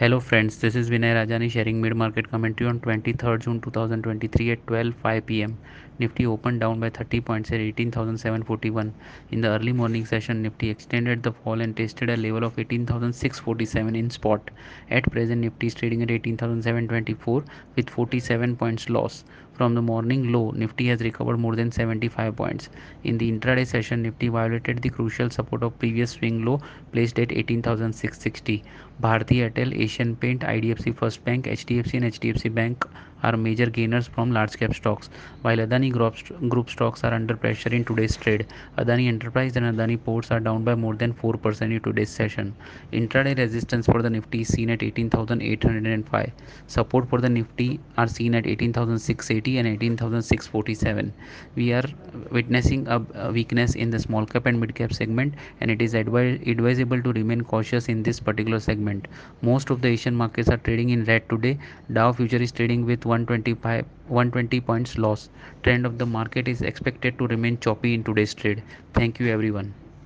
Hello friends, this is Vinay Rajani sharing mid-market commentary on 23rd June 2023 at 12:05 pm. Nifty opened down by 30 points at 18,741. In the early morning session, Nifty extended the fall and tested a level of 18,647 in spot. At present, Nifty is trading at 18,724 with 47 points loss. From the morning low, Nifty has recovered more than 75 points. In the intraday session, Nifty violated the crucial support of previous swing low placed at 18,660. Bharti Airtel, Asian Paint, IDFC First Bank, HDFC and HDFC Bank are major gainers from large cap stocks, while Adani Group stocks are under pressure in today's trade. Adani Enterprise and Adani Ports are down by more than 4% in today's session. Intraday resistance for the Nifty is seen at 18,805. Support for the Nifty are seen at 18,680 and 18,647. We are witnessing a weakness in the small cap and mid cap segment, and it is advisable to remain cautious in this particular segment. Most of the Asian markets are trading in red today. Dow future is trading with 125 120 points loss trend of the market is expected to remain choppy in today's trade thank you everyone